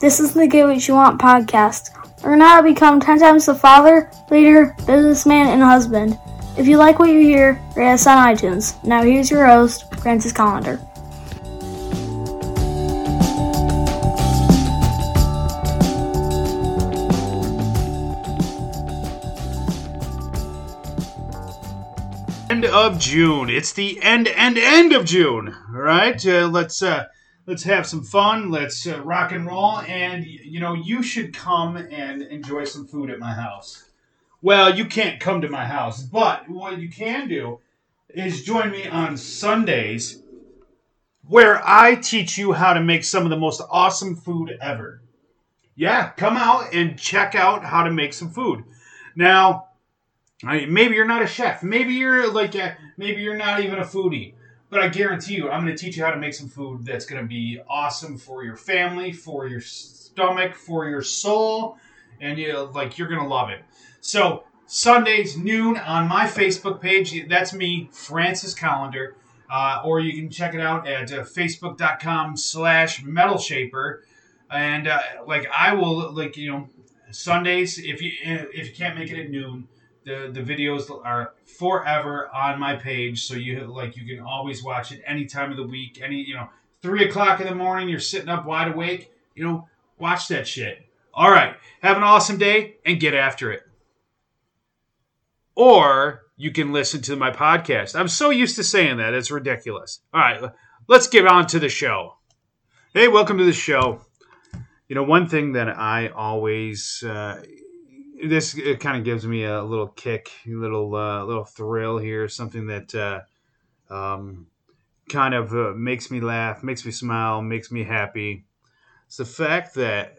This is the Get What You Want podcast. Learn how to become 10 times the father, leader, businessman, and husband. If you like what you hear, rate us on iTunes. Now here's your host, Francis Collender. End of June. It's the end, end, end of June. All right, uh, let's uh, let's have some fun. Let's uh, rock and roll. And you know, you should come and enjoy some food at my house. Well, you can't come to my house, but what you can do is join me on Sundays, where I teach you how to make some of the most awesome food ever. Yeah, come out and check out how to make some food. Now. Maybe you're not a chef. Maybe you're like a, maybe you're not even a foodie. But I guarantee you, I'm going to teach you how to make some food that's going to be awesome for your family, for your stomach, for your soul, and you like you're going to love it. So Sundays noon on my Facebook page. That's me, Francis Collender. Uh, or you can check it out at uh, facebook.com slash metal shaper and uh, like i will like you know sundays if you if you can't make it at noon the the videos are forever on my page so you have, like you can always watch it any time of the week any you know three o'clock in the morning you're sitting up wide awake you know watch that shit. All right have an awesome day and get after it. Or you can listen to my podcast. I'm so used to saying that it's ridiculous. All right let's get on to the show. Hey welcome to the show. You know one thing that i always uh, this it kind of gives me a little kick, a little uh, little thrill here, something that uh, um, kind of uh, makes me laugh, makes me smile, makes me happy. It's the fact that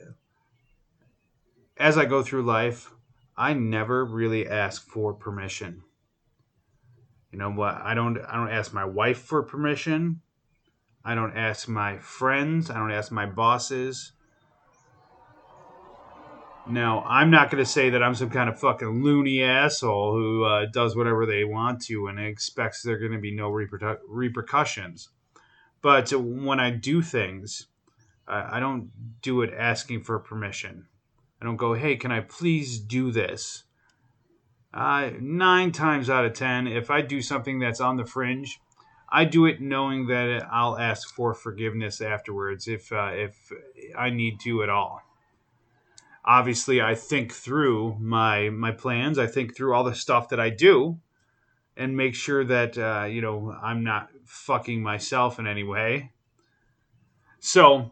as I go through life, I never really ask for permission. You know what? I don't I don't ask my wife for permission. I don't ask my friends. I don't ask my bosses. Now, I'm not going to say that I'm some kind of fucking loony asshole who uh, does whatever they want to and expects there are going to be no reper- repercussions. But when I do things, I, don't do it asking for permission. I don't go, hey, can I please do this? Uh, nine times out of ten, if I do something that's on the fringe, I do it knowing that I'll ask for forgiveness afterwards if uh, if I need to at all obviously I think through my my plans. I think through all the stuff that I do, and make sure that uh, you know I'm not fucking myself in any way. So,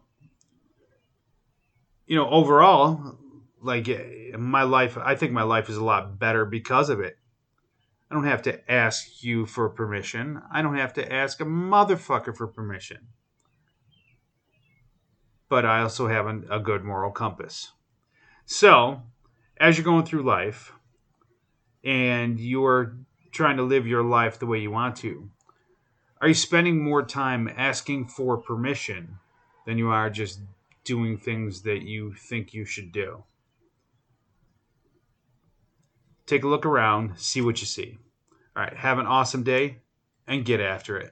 you know, overall, like my life, I think my life is a lot better because of it. I don't have to ask you for permission. I don't have to ask a motherfucker for permission. But I also have a, a good moral compass. So, as you're going through life and you're trying to live your life the way you want to, are you spending more time asking for permission than you are just doing things that you think you should do? Take a look around, see what you see. All right, have an awesome day and get after it.